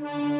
Welcome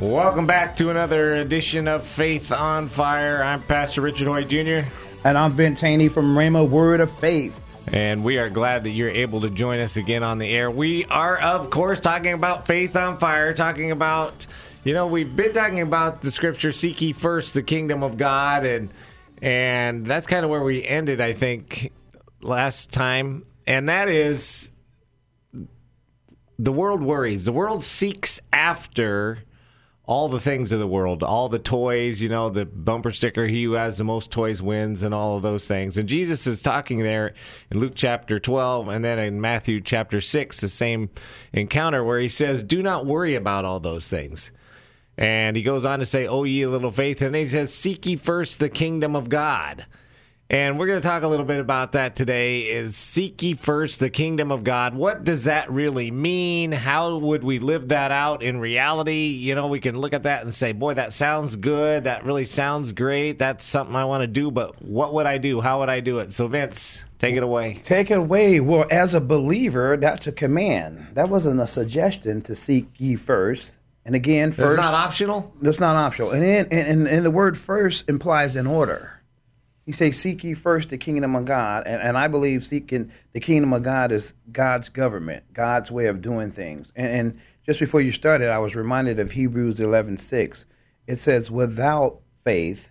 Welcome back to another edition of Faith on Fire. I'm Pastor Richard Hoyt Jr. And I'm Vince Haynie from Rhema Word of Faith. And we are glad that you're able to join us again on the air. We are, of course, talking about Faith on Fire, talking about, you know, we've been talking about the scripture, seek ye first the kingdom of God, and and that's kind of where we ended, I think, last time. And that is the world worries. The world seeks after all the things of the world, all the toys, you know, the bumper sticker, he who has the most toys wins, and all of those things. And Jesus is talking there in Luke chapter 12 and then in Matthew chapter 6, the same encounter where he says, Do not worry about all those things. And he goes on to say, Oh, ye little faith. And he says, Seek ye first the kingdom of God. And we're going to talk a little bit about that today is seek ye first the kingdom of God. What does that really mean? How would we live that out in reality? You know, we can look at that and say, boy, that sounds good. That really sounds great. That's something I want to do, but what would I do? How would I do it? So, Vince, take it away. Take it away. Well, as a believer, that's a command. That wasn't a suggestion to seek ye first. And again, first. It's not optional? That's not optional. And, in, and, and the word first implies an order. He says, Seek ye first the kingdom of God. And, and I believe seeking the kingdom of God is God's government, God's way of doing things. And, and just before you started, I was reminded of Hebrews eleven six. It says, Without faith,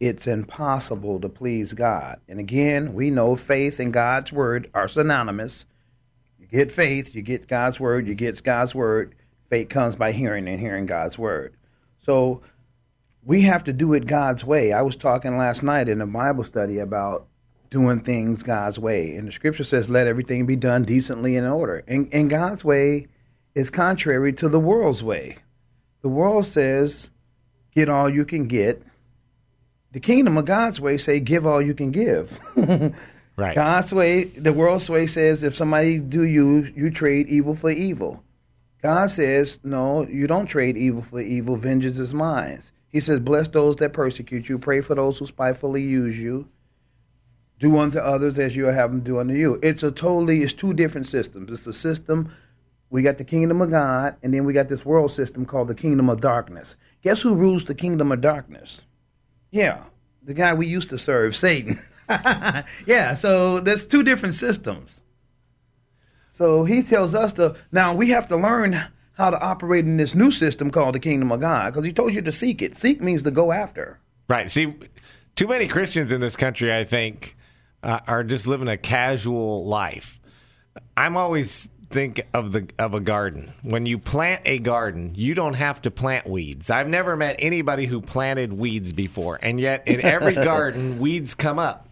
it's impossible to please God. And again, we know faith and God's word are synonymous. You get faith, you get God's word, you get God's word. Faith comes by hearing and hearing God's word. So we have to do it God's way. I was talking last night in a Bible study about doing things God's way. And the scripture says, let everything be done decently and in order. And, and God's way is contrary to the world's way. The world says, get all you can get. The kingdom of God's way say, give all you can give. right. God's way, the world's way says, if somebody do you, you trade evil for evil. God says, no, you don't trade evil for evil. Vengeance is mine. He says, Bless those that persecute you, pray for those who spitefully use you, do unto others as you have them do unto you. It's a totally, it's two different systems. It's a system, we got the kingdom of God, and then we got this world system called the kingdom of darkness. Guess who rules the kingdom of darkness? Yeah, the guy we used to serve, Satan. yeah, so there's two different systems. So he tells us to, now we have to learn how to operate in this new system called the kingdom of God because he told you to seek it. Seek means to go after. Right. See, too many Christians in this country, I think, uh, are just living a casual life. I'm always think of the of a garden. When you plant a garden, you don't have to plant weeds. I've never met anybody who planted weeds before, and yet in every garden, weeds come up.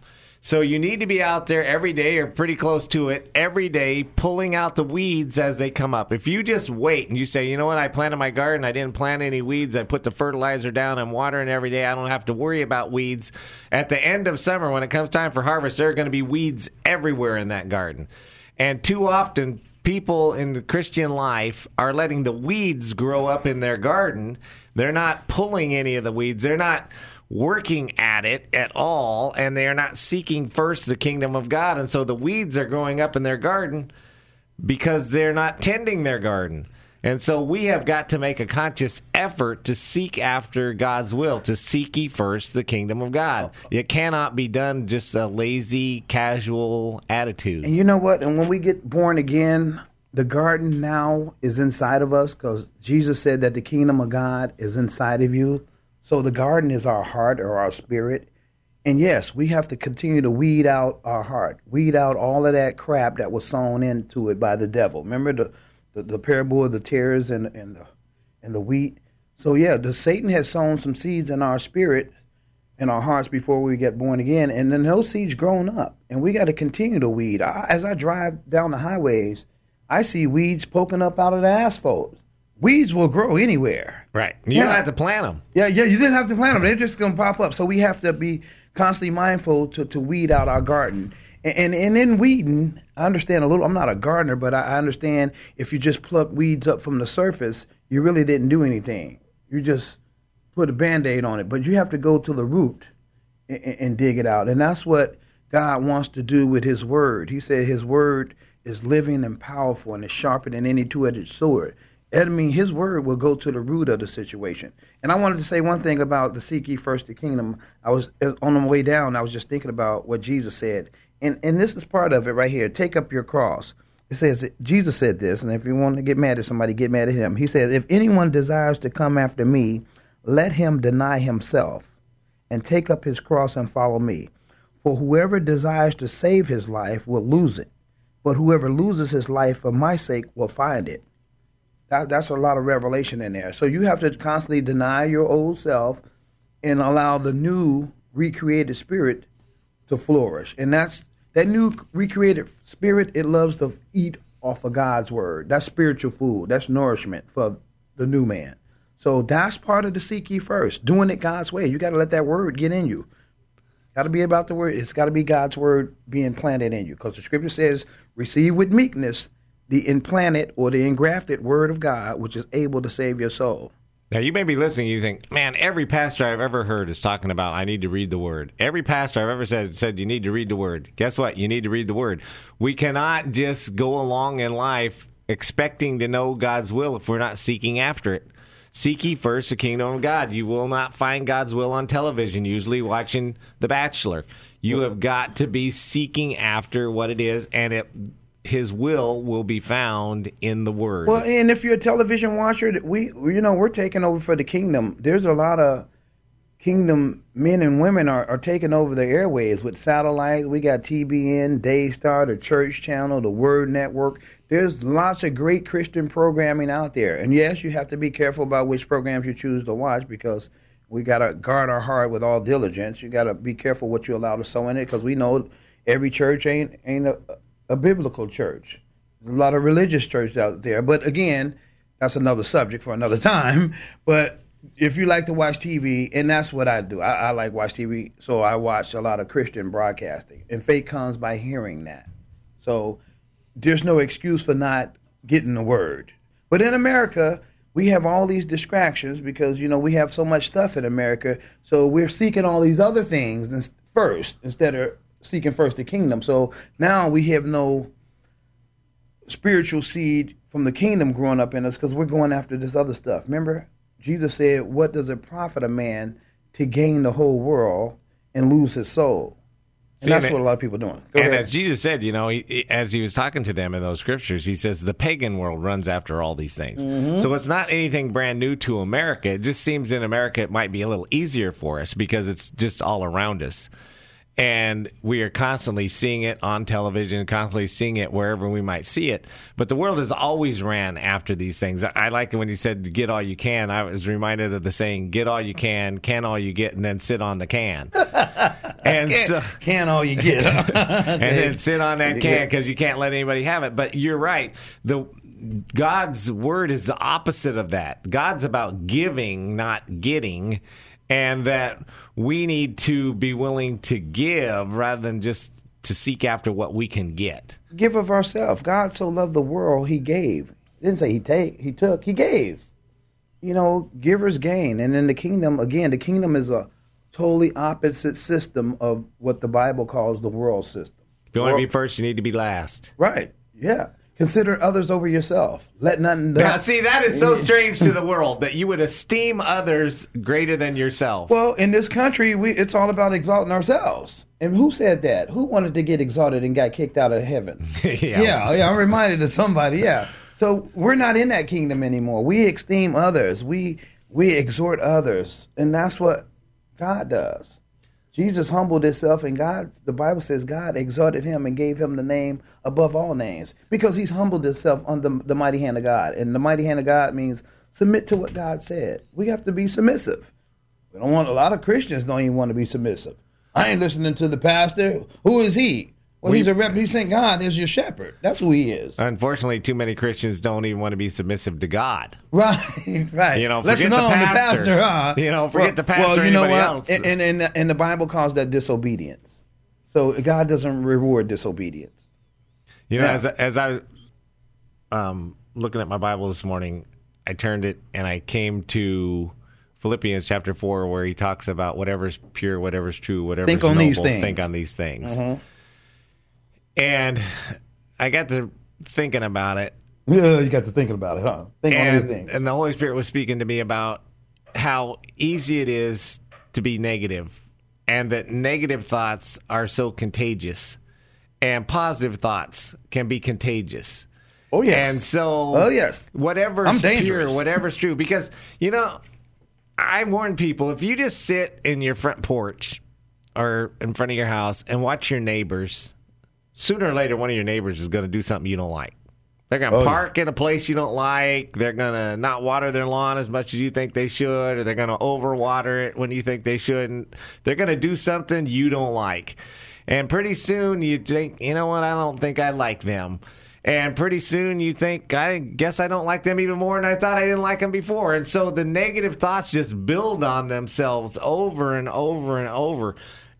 So you need to be out there every day or pretty close to it every day, pulling out the weeds as they come up. If you just wait and you say, you know what, I planted my garden, I didn't plant any weeds, I put the fertilizer down, I'm watering every day, I don't have to worry about weeds. At the end of summer, when it comes time for harvest, there are going to be weeds everywhere in that garden. And too often, people in the Christian life are letting the weeds grow up in their garden. They're not pulling any of the weeds. They're not working at it at all, and they are not seeking first the kingdom of God. And so the weeds are growing up in their garden because they're not tending their garden. And so we have got to make a conscious effort to seek after God's will, to seek ye first the kingdom of God. It cannot be done just a lazy, casual attitude. And you know what? And when we get born again, the garden now is inside of us because Jesus said that the kingdom of God is inside of you. So the garden is our heart or our spirit. And yes, we have to continue to weed out our heart, weed out all of that crap that was sown into it by the devil. Remember the the, the parable of the tares and and the and the wheat. So yeah, the Satan has sown some seeds in our spirit, in our hearts before we get born again, and then those seeds grown up, and we got to continue to weed. I, as I drive down the highways, I see weeds poking up out of the asphalt. Weeds will grow anywhere. Right. You Yeah. don't have to plant them. Yeah, yeah, you didn't have to plant them. They're just going to pop up. So we have to be constantly mindful to, to weed out our garden. And, and and in weeding, I understand a little. I'm not a gardener, but I I understand if you just pluck weeds up from the surface, you really didn't do anything. You just put a band-aid on it. But you have to go to the root and, and dig it out. And that's what God wants to do with His Word. He said His Word is living and powerful and is sharper than any two-edged sword. That means His Word will go to the root of the situation. And I wanted to say one thing about the seek ye first the kingdom. I was on the way down. I was just thinking about what Jesus said, and and this is part of it right here. Take up your cross. It says Jesus said this, and if you want to get mad at somebody, get mad at him. He says, "If anyone desires to come after me, let him deny himself." and take up his cross and follow me. For whoever desires to save his life will lose it, but whoever loses his life for my sake will find it. That, that's a lot of revelation in there. So you have to constantly deny your old self and allow the new recreated spirit to flourish. And that's that new recreated spirit, it loves to eat off of God's word. That's spiritual food. That's nourishment for the new man. So that's part of the seek ye first, doing it God's way. You got to let that word get in you. Got to be about the word. It's got to be God's word being planted in you, because the scripture says, "Receive with meekness the implanted or the engrafted word of God, which is able to save your soul." Now, you may be listening, you think, man, every pastor I've ever heard is talking about I need to read the word. Every pastor I've ever said said you need to read the word. Guess what? You need to read the word. We cannot just go along in life expecting to know God's will if we're not seeking after it. Seek ye first the kingdom of God. You will not find God's will on television, usually watching The Bachelor. You have got to be seeking after what it is, and it, His will will be found in the Word. Well, and if you're a television watcher, we you know we're taking over for the kingdom. There's a lot of kingdom men and women are, are taking over the airways with satellite. We got TBN, Daystar, the Church Channel, the Word Network. There's lots of great Christian programming out there. And yes, you have to be careful about which programs you choose to watch because we got to guard our heart with all diligence. You got to be careful what you allow to sow in it because we know every church ain't ain't a, a biblical church. A lot of religious churches out there, but again, that's another subject for another time. But if you like to watch TV, and that's what I do, I, I like watch TV, so I watch a lot of Christian broadcasting, and faith comes by hearing that. So there's no excuse for not getting the word. But in America, we have all these distractions because you know we have so much stuff in America, so we're seeking all these other things first instead of seeking first the kingdom. So now we have no spiritual seed from the kingdom growing up in us because we're going after this other stuff. Remember, Jesus said, "What does it profit a man to gain the whole world and lose his soul?" And See, that's and what a lot of people are doing. Go and ahead. as Jesus said, you know, he, as he was talking to them in those scriptures, he says the pagan world runs after all these things. Mm-hmm. So it's not anything brand new to America. It just seems in America it might be a little easier for us because it's just all around us. And we are constantly seeing it on television, constantly seeing it wherever we might see it. But the world has always ran after these things. I, I like it when you said "get all you can." I was reminded of the saying "get all you can, can all you get, and then sit on the can." and so, can all you get. and then sit on that can because you can't let anybody have it. But you're right. The God's word is the opposite of that. God's about giving, not getting, and that we need to be willing to give rather than just to seek after what we can get. give of ourselves. God so loved the world, He gave. He didn't say He take, He took, He gave. You know, givers gain, and in the kingdom, again, the kingdom is a totally opposite system of what the Bible calls the world system. If you want to be first, you need to be last. Right. Yeah. Consider others over yourself. Let nothing. Now, see, that is so strange to the world that you would esteem others greater than yourself. Well, in this country, we it's all about exalting ourselves. And who said that? Who wanted to get exalted and got kicked out of heaven? yeah. yeah, yeah. I'm reminded of somebody. Yeah. So we're not in that kingdom anymore. We esteem others. We we exhort others, and that's what God does. Jesus humbled himself, and God, the Bible says, God exalted him and gave him the name above all names because he's humbled himself under the mighty hand of God. And the mighty hand of God means submit to what God said. We have to be submissive. We don't want a lot of Christians don't even want to be submissive. I ain't listening to the pastor. Who is he? Well, We- he's a representing God is your shepherd. That's who he is. Unfortunately, too many Christians don't even want to be submissive to God. Right, right. You know, Listen forget the pastor. huh? You know, forget the pastor Well, you know what? else. And, and, and, and the Bible calls that disobedience. So God doesn't reward disobedience. You know, Yeah. as as I um looking at my Bible this morning, I turned it and I came to Philippians chapter four, where he talks about whatever's pure, whatever's true, whatever's Think on noble, these things. think on these things. Mhm. And I got to thinking about it, Yeah, you got to thinking about it, huh? Think and, things. and the Holy Spirit was speaking to me about how easy it is to be negative, and that negative thoughts are so contagious, and positive thoughts can be contagious. oh yes. And so, Oh, yes. whatever's I'm pure, dangerous. whatever's true, because you know, I warn people if you just sit in your front porch or in front of your house and watch your neighbors, sooner or later, one of your neighbors is going to do something you don't like. They're going to Oh, yeah. park in a place you don't like. They're going to not water their lawn as much as you think they should, or they're going to overwater it when you think they shouldn't. They're going to do something you don't like. And pretty soon you think, you know what, I don't think I like them. And pretty soon you think, I guess I don't like them even more than I thought I didn't like them before. And so the negative thoughts just build on themselves over and over and over.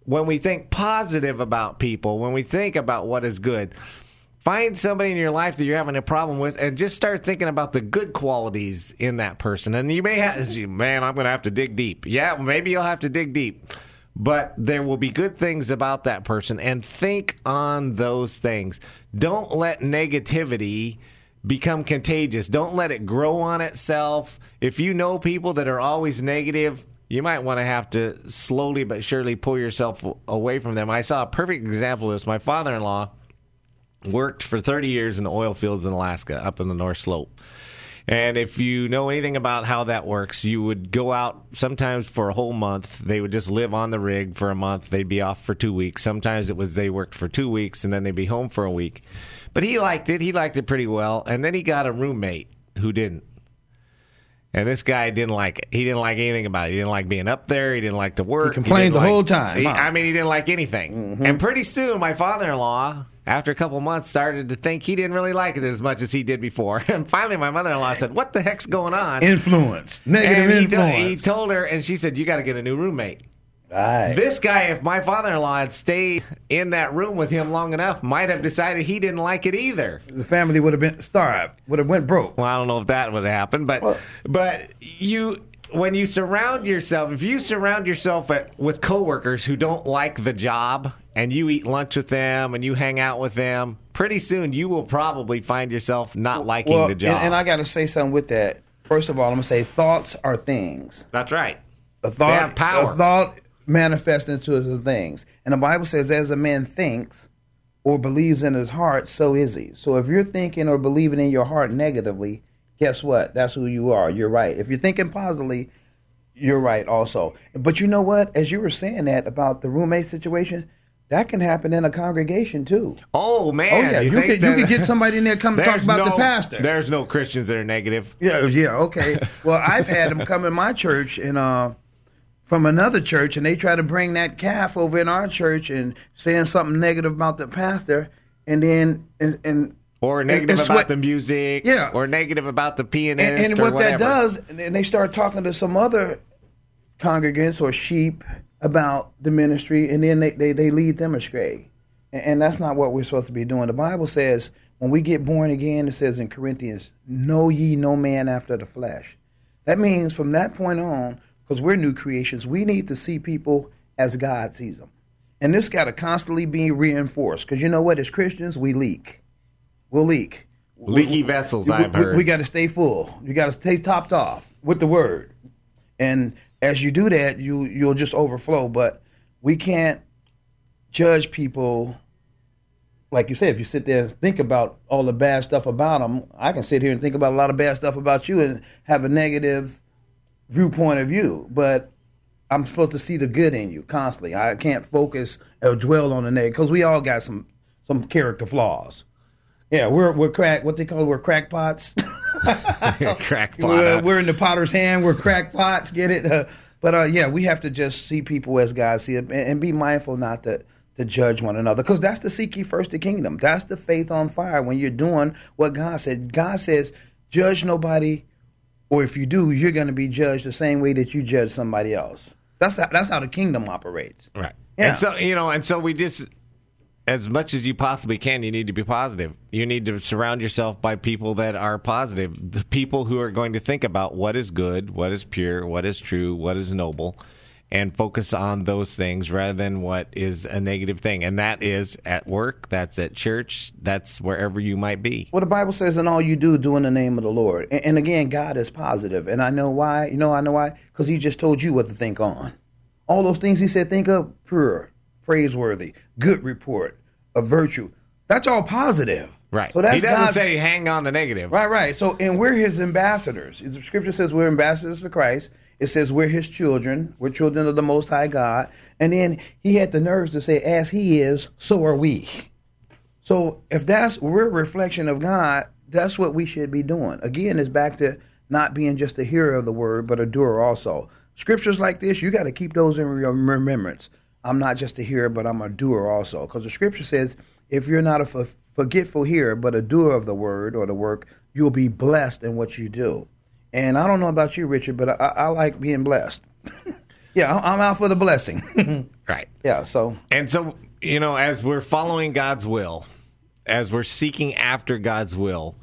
When we think positive about people, when we think about what is good, find somebody in your life that you're having a problem with and just start thinking about the good qualities in that person. And you may have, man, I'm going to have to dig deep. Yeah, maybe you'll have to dig deep. But there will be good things about that person and think on those things. Don't let negativity become contagious. Don't let it grow on itself. If you know people that are always negative, you might want to have to slowly but surely pull yourself away from them. I saw a perfect example of this. My father in law worked for 30 years in the oil fields in Alaska, up in the North Slope. And if you know anything about how that works, you would go out sometimes for a whole month. They would just live on the rig for a month. They'd be off for two weeks. Sometimes it was they worked for two weeks and then they'd be home for a week. But he liked it. He liked it pretty well. And then he got a roommate who didn't. And this guy didn't like it. He didn't like anything about it. He didn't like being up there. He didn't like to work. He complained didn't the like- whole time, He- huh? Mm-hmm. I mean, he didn't like anything. And pretty soon, my father-in-law, after a couple months, started to think he didn't really like it as much as he did before. And finally, my mother-in-law said, "What the heck's going on?" Influence. Negative and he, to- influence. he told her, and she said, "You got to get a new roommate." Right. This guy, if my father-in-law had stayed in that room with him long enough, might have decided he didn't like it either. the family would have been starved. Would have went broke. Well, I don't know if that would have happened, but Well- but you when you surround yourself, if you surround yourself at, with coworkers who don't like the job, and you eat lunch with them and you hang out with them, pretty soon you will probably find yourself not liking well, the job. And, and I got to say something with that. First of all, I'm gonna say thoughts are things. That's right. A thought, have power. A thought manifests into other things, and the Bible says, "As a man thinks or believes in his heart, so is he." So if you're thinking or believing in your heart negatively, guess what? That's who you are. You're right. If you're thinking positively, you're right also. But you know what? As you were saying that about the roommate situation, that can happen in a congregation too. Oh man! Oh yeah, you, could you could get somebody in there come and talk about the pastor. There's no Christians that are negative. Yeah, yeah, okay. Well, I've had them come in my church and uh, from another church, and they try to bring that calf over in our church and saying something negative about the pastor, and then and and Or negative about the music, Yeah. or negative about the pianist, and, and or what whatever. that does, and they start talking to some other congregants or sheep about the ministry, and then they, they, they lead them astray. And, and that's not what we're supposed to be doing. The Bible says when we get born again, it says in Corinthians, know ye no man after the flesh. That means from that point on, because we're new creations, we need to see people as God sees them. And this got to constantly be reinforced. Because you know what? As Christians, we leak. We'll leak. Leaky vessels, we, I've we- heard. We, got to stay full. You got to stay topped off with the word, and as you do that, you you'll just overflow. But we can't judge people. Like you said, if you sit there and think about all the bad stuff about them, I can sit here and think about a lot of bad stuff about you and have a negative viewpoint of you. But I'm supposed to see the good in you constantly. I can't focus or dwell on the negative because we all got some some character flaws. Yeah, we're we're crack. What they call we're crackpots. Crackpot. We're, we're in the potter's hand. We're crackpots. Get it? Uh, but uh, yeah, we have to just see people as God see it, and, and be mindful not to to judge one another, because that's the seek ye first the kingdom. That's the faith on fire when you're doing what God said. God says, judge nobody, or if you do, you're going to be judged the same way that you judge somebody else. That's how, that's how the kingdom operates. Right. Yeah. And so, you know, and so we just, as much as you possibly can, you need to be positive. You need to surround yourself by people that are positive, the people who are going to think about what is good, what is pure, what is true, what is noble, and focus on those things rather than what is a negative thing. And that is at work, that's at church, that's wherever you might be. Well, the Bible says, "In all you do, do in the name of the Lord." And, and again, God is positive, and I know why. You know, I know why because He just told you what to think on. All those things He said, think of pure, praiseworthy, good report, a virtue. That's all positive. Right. So that's he doesn't God's- say hang on the negative. Right, right. So, and we're his ambassadors. The scripture says we're ambassadors to Christ. It says we're his children. We're children of the Most High God. And then he had the nerves to say, as he is, so are we. So, if that's, we're a reflection of God, that's what we should be doing. Again, it's back to not being just a hearer of the word, but a doer also. Scriptures like this, you got to keep those in rem- remembrance. I'm not just a hearer, but I'm a doer also. Because the scripture says, if you're not a forgetful hearer, but a doer of the word or the work, you'll be blessed in what you do. And I don't know about you, Richard, but I, I like being blessed. yeah, I'm out for the blessing. Right. yeah, so And so, you know, as we're following God's will, as we're seeking after God's will,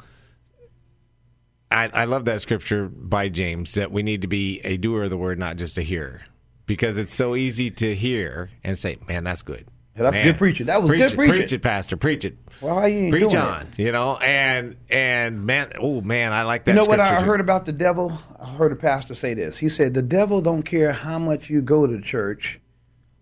I, I love that scripture by James that we need to be a doer of the word, not just a hearer, because it's so easy to hear and say, "Man, that's good." Yeah, that's Man, good preaching. That was preach good it, preaching." Preach it, Pastor. Preach it. well, how you Preach doing on. It? You know, and and man, oh man, I like that. You know what I too. heard about the devil? I heard a pastor say this. He said the devil don't care how much you go to church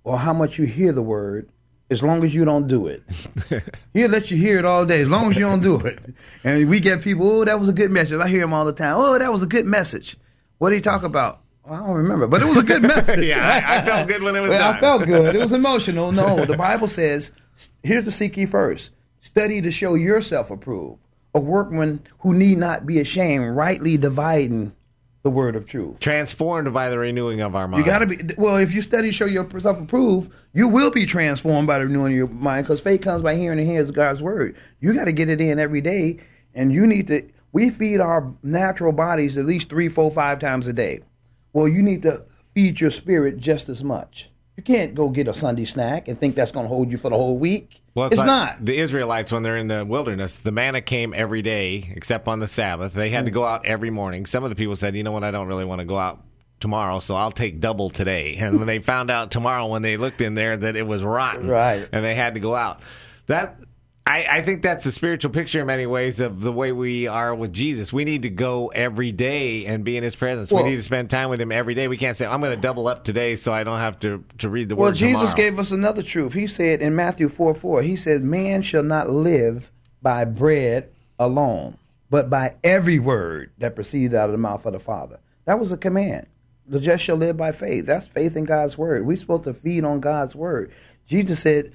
or how much you hear the word, as long as you don't do it. He'll let you hear it all day, as long as you don't do it. And we get people, oh, that was a good message. I hear him all the time. Oh, that was a good message. What did he talk about? I don't remember, but it was a good message. Yeah, I- I felt good when it was Well, done. I felt good. It was emotional. No, the Bible says, here's the seek ye first. Study to show yourself approved, a workman who need not be ashamed, rightly dividing the word of truth. transformed by the renewing of our mind. You got to be well. If you study, to show yourself approved, you will be transformed by the renewing of your mind. Because faith comes by hearing and hearing God's word. You got to get it in every day, and you need to. We feed our natural bodies at least three, four, five times a day. Well, you need to feed your spirit just as much. You can't go get a Sunday snack and think that's going to hold you for the whole week. Well, it's like not. The Israelites, when they're in the wilderness, the manna came every day except on the Sabbath. They had to mm. go out every morning. Some of the people said, you know what, I don't really want to go out tomorrow, so I'll take double today. And when they found out tomorrow, when they looked in there, that it was rotten, Right. and they had to go out. That. I, I think that's a spiritual picture in many ways of the way we are with Jesus. We need to go every day and be in His presence. Well- we need to spend time with Him every day. We can't say, "I'm going to double up today, so I don't have to to read the Well, Word." Well, Jesus tomorrow." gave us another truth. He said in Matthew 4 4, He said, Man shall not live by bread alone, but by every word that proceeds out of the mouth of the Father. That was a command. The just shall live by faith. That's faith in God's word. We're supposed to feed on God's word. Jesus said,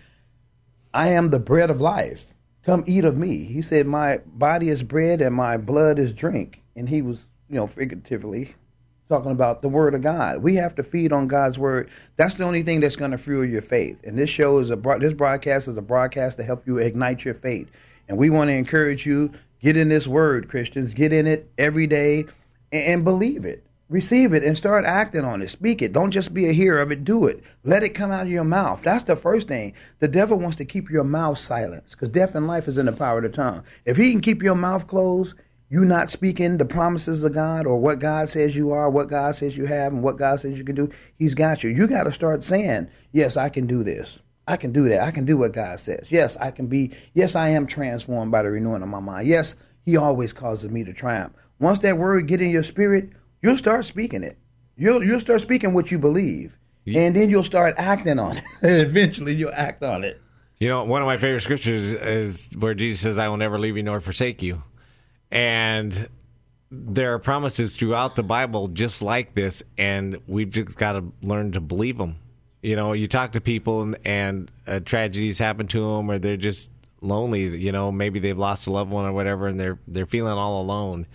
I am the bread of life. Come eat of me. He said, My body is bread and my blood is drink. And he was, you know, figuratively talking about the word of God. We have to feed on God's word. That's the only thing that's going to fuel your faith. And this show is a this broadcast is a broadcast to help you ignite your faith. And we want to encourage you get in this word, Christians. Get in it every day and, and believe it. Receive it and start acting on it. Speak it. Don't just be a hearer of it. Do it. Let it come out of your mouth. That's the first thing. The devil wants to keep your mouth silenced because death and life is in the power of the tongue. If he can keep your mouth closed, you not speaking the promises of God or what God says you are, what God says you have, and what God says you can do, He's got you. You got to start saying, Yes, I can do this. I can do that. I can do what God says. Yes, I can be, yes, I am transformed by the renewing of my mind. Yes, He always causes me to triumph. Once that word get in your spirit, you'll start speaking it. You'll you'll start speaking what you believe, and then you'll start acting on it. eventually, you'll act on it. You know, one of my favorite scriptures is where Jesus says, "I will never leave you nor forsake you," and there are promises throughout the Bible just like this, and we've just got to learn to believe them. You know, you talk to people and, and uh, tragedies happen to them, or they're just lonely. You know, maybe they've lost a loved one or whatever, and they're they're feeling all alone.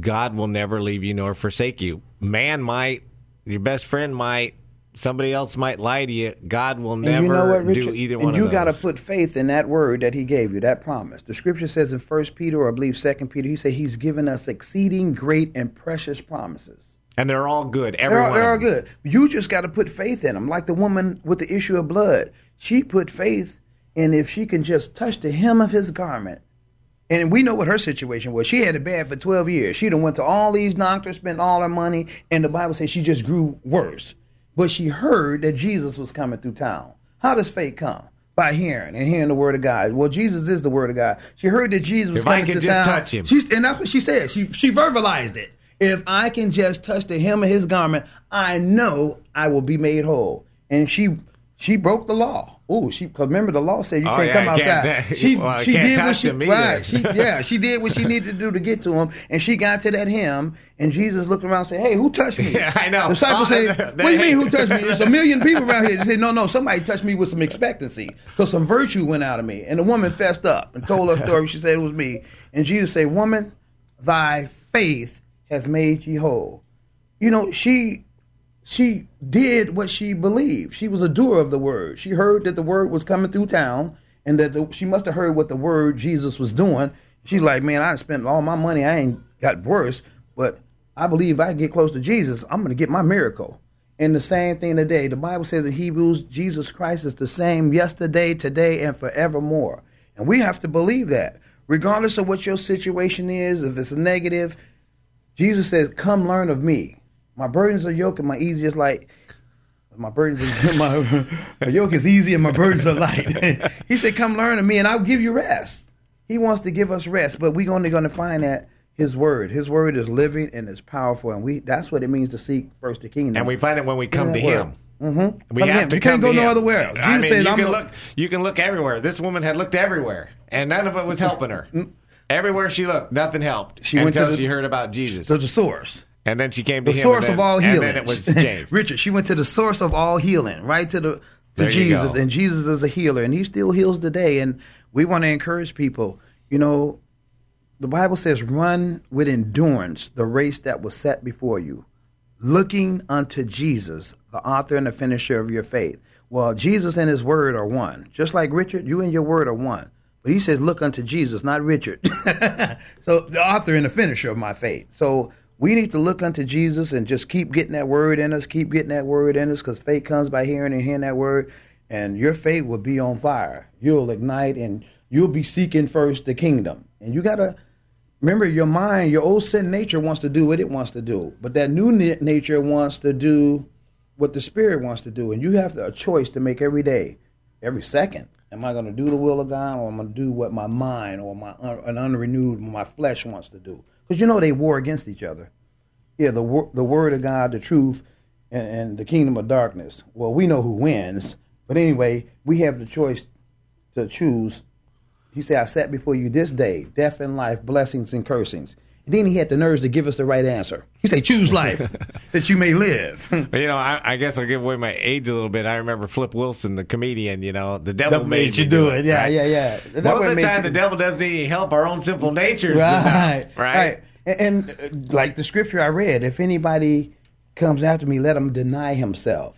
God will never leave you nor forsake you. Man might, your best friend might, somebody else might lie to you. God will never you know what, Richard? do either and one you of got to put faith in that word that he gave you, that promise. The scripture says in First Peter, or I believe Second Peter, he said he's given us exceeding great and precious promises. and they're all good. Every They're, all, they're all good. You just got to put faith in them. Like the woman with the issue of blood, she put faith in if she can just touch the hem of his garment. And we know what her situation was. She had it bad for 12 years. She done went to all these doctors, spent all her money, and the Bible says she just grew worse. But she heard that Jesus was coming through town. How does faith come? By hearing and hearing the word of God. Well, Jesus is the word of God. She heard that Jesus was If I coming could to just town. touch him. And that's what she said. She she verbalized it. If I can just touch the hem of his garment, I know I will be made whole. And she she broke the law. Ooh, she cause remember the law said you Oh, can't yeah, come you can't outside. she well, she can't did what she right. She yeah, she did what she needed to do to get to him, and she got to that hem, and Jesus looked around and said, "Hey, who touched me?" Yeah, I know. The disciples Oh, say, "What do you mean who touched me?" There's a million people around here. They say, "No, no, somebody touched me with some expectancy, because some virtue went out of me." And the woman fessed up and told her story. She said it was me, and Jesus said, "Woman, thy faith has made you whole." You know, she she did what she believed. She was a doer of the word. She heard that the word was coming through town, and that the, she must have heard what the word Jesus was doing. She's like, man, I spent all my money. I ain't got worse, but I believe if I get close to Jesus, I'm going to get my miracle. And the same thing today. The Bible says in Hebrews, Jesus Christ is the same yesterday, today, and forevermore. And we have to believe that. Regardless of what your situation is, if it's negative, Jesus says, Come learn of me. My burdens are yoke and my easy is light. My burdens are, my, my yoke is easy and my burdens are light. he said, Come learn of me and I'll give you rest. He wants to give us rest, but we're only going to find that his word. His word is living and it's powerful, and we that's what it means to seek first the kingdom. and we find it when we come to him. Mm-hmm. We have to You come can't go him. other way. else. I mean, said, you I'm can look. You can look everywhere. This woman had looked everywhere, and none of it was helping her. Everywhere she looked, nothing helped. She went to until the- she heard about Jesus, to the source. And then she came to the him. source and of then- all and healing. then it was changed. Richard, she went to the source of all healing, right to the to There Jesus, and Jesus is a healer, and He still heals today. And we want to encourage people. You know, the Bible says, "Run with endurance the race that was set before you, looking unto Jesus, the author and the finisher of your faith." Well, Jesus and His Word are one. Just like Richard, you and your Word are one. But He says, "Look unto Jesus, not Richard." so, the author and the finisher of my faith. So we need to look unto Jesus and just keep getting that word in us, keep getting that word in us, because faith comes by hearing and hearing that word, and your faith will be on fire. You'll ignite and you'll be seeking first the kingdom. And you got to remember your mind, your old sin nature wants to do what it wants to do, but that new nature wants to do what the spirit wants to do. And you have a choice to make every day, every second. Am I going to do the will of God, or am I going to do what my mind or my un- an unrenewed, my flesh wants to do? Because you know they war against each other. Yeah, the the word of God, the truth, and, and the kingdom of darkness. Well, we know who wins, but anyway, we have the choice to choose. He said, "I sat before you this day death and life, blessings and cursings." Then he had the nerves to give us the right answer. He said, "Choose life, that you may live." You know, I, I guess I'll give away my age a little bit. I remember Flip Wilson, the comedian. You know, the devil That made, you do it. Yeah, right? yeah, yeah. That Most of the time, you- the devil doesn't need any help. Our own sinful natures, right, enough, right? And, and uh, like the scripture I read, if anybody comes after me, let him deny himself.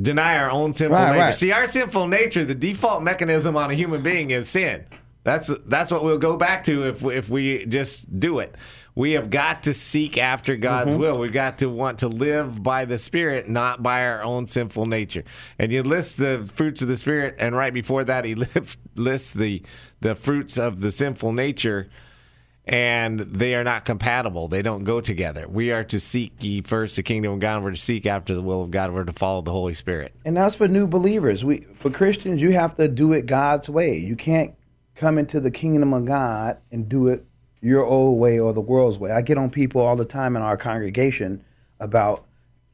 Deny our own sinful Right, nature. right. See, our sinful nature, the default mechanism on a human being is sin. That's that's what we'll go back to if we, if we just do it. We have got to seek after God's Mm-hmm. will. We've got to want to live by the Spirit, not by our own sinful nature. And you list the fruits of the Spirit, and right before that, he lists lists the the fruits of the sinful nature and they are not compatible. They don't go together. We are to seek ye first the kingdom of God. We're to seek after the will of God. We're to follow the Holy Spirit. And that's for new believers. We for Christians, you have to do it God's way. You can't come into the kingdom of God and do it your old way or the world's way. I get on people all the time in our congregation about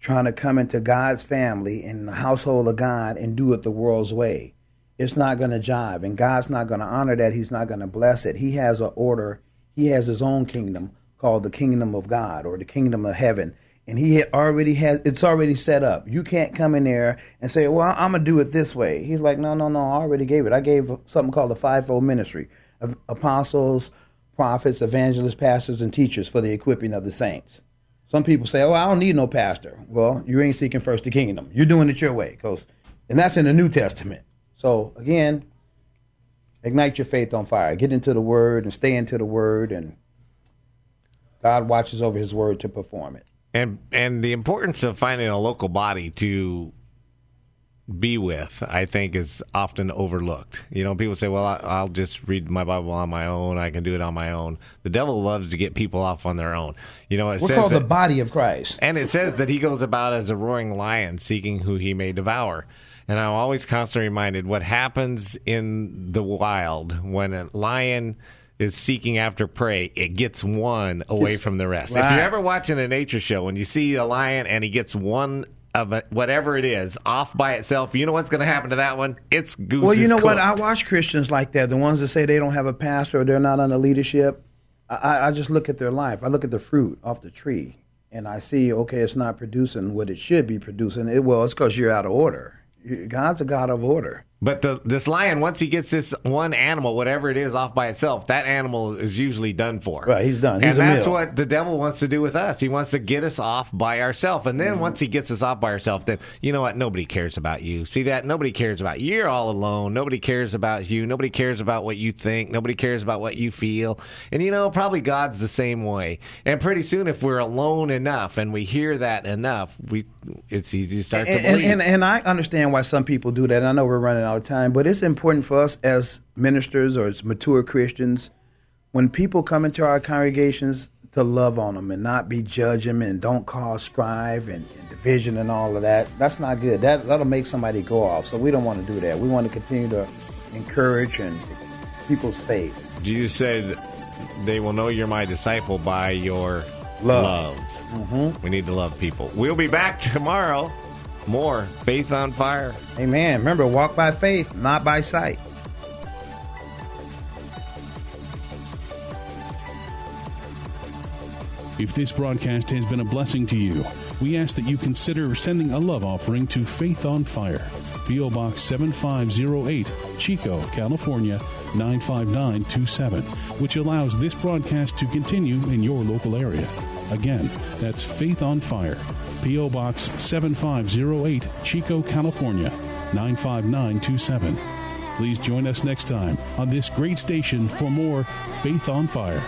trying to come into God's family and the household of God and do it the world's way. It's not going to jive, and God's not going to honor that. He's not going to bless it. He has an order. He has his own kingdom called the kingdom of God or the kingdom of heaven, and he had already has it's already set up. You can't come in there and say, "Well, I'm gonna do it this way." He's like, "No, no, no. I already gave it. I gave something called the fivefold ministry of apostles, prophets, evangelists, pastors, and teachers for the equipping of the saints." Some people say, "Oh, I don't need no pastor." Well, you ain't seeking first the kingdom. You're doing it your way, cause, and that's in the New Testament. So again, ignite your faith on fire. Get into the Word and stay into the Word, and God watches over His Word to perform it. And and the importance of finding a local body to be with, I think, is often overlooked. You know, people say, "Well, I'll just read my Bible on my own. I can do it on my own." The devil loves to get people off on their own. You know, it We're says called that, the body of Christ. and it says that he goes about as a roaring lion, seeking who he may devour. And I'm always constantly reminded what happens in the wild when a lion is seeking after prey, it gets one away from the rest. If you're ever watching a nature show, and you see a lion and he gets one of it, whatever it is off by itself, you know what's going to happen to that one? It's goose. Well, you know what? I watch Christians like that. The ones that say they don't have a pastor or they're not under leadership. I, I just look at their life. I look at the fruit off the tree, and I see, okay, it's not producing what it should be producing. It, well, it's because you're out of order. God's a God of order. But the, this lion, once he gets this one animal, whatever it is, off by itself, that animal is usually done for. Right, he's done. He's and that's meal. what the devil wants to do with us. He wants to get us off by ourselves. And then Mm-hmm. once he gets us off by ourselves, then you know what? Nobody cares about you. See that? Nobody cares about you. You're all alone. Nobody cares about you. Nobody cares about what you think. Nobody cares about what you feel. And you know, probably God's the same way. And pretty soon, if we're alone enough and we hear that enough, we it's easy to start to and, and, believe. and, and I understand why some people do that. I know we're running out of time, but it's important for us as ministers or as mature Christians, when people come into our congregations, to love on them and not be judging them and don't cause strife and, and division and all of that. That's not good. That that'll make somebody go off. So we don't want to do that. We want to continue to encourage and people's faith. Jesus said, "They will know you're my disciple by your Love. love." Mm-hmm. We need to love people. We'll be back tomorrow. More faith on fire. Amen. Remember, walk by faith, not by sight. If this broadcast has been a blessing to you, we ask that you consider sending a love offering to Faith on Fire, P.O. Box 7508, Chico, California 95927, which allows this broadcast to continue in your local area. Again, that's Faith on Fire, P.O. Box 7508, Chico, California 95927. Please join us next time on this great station for more Faith on Fire.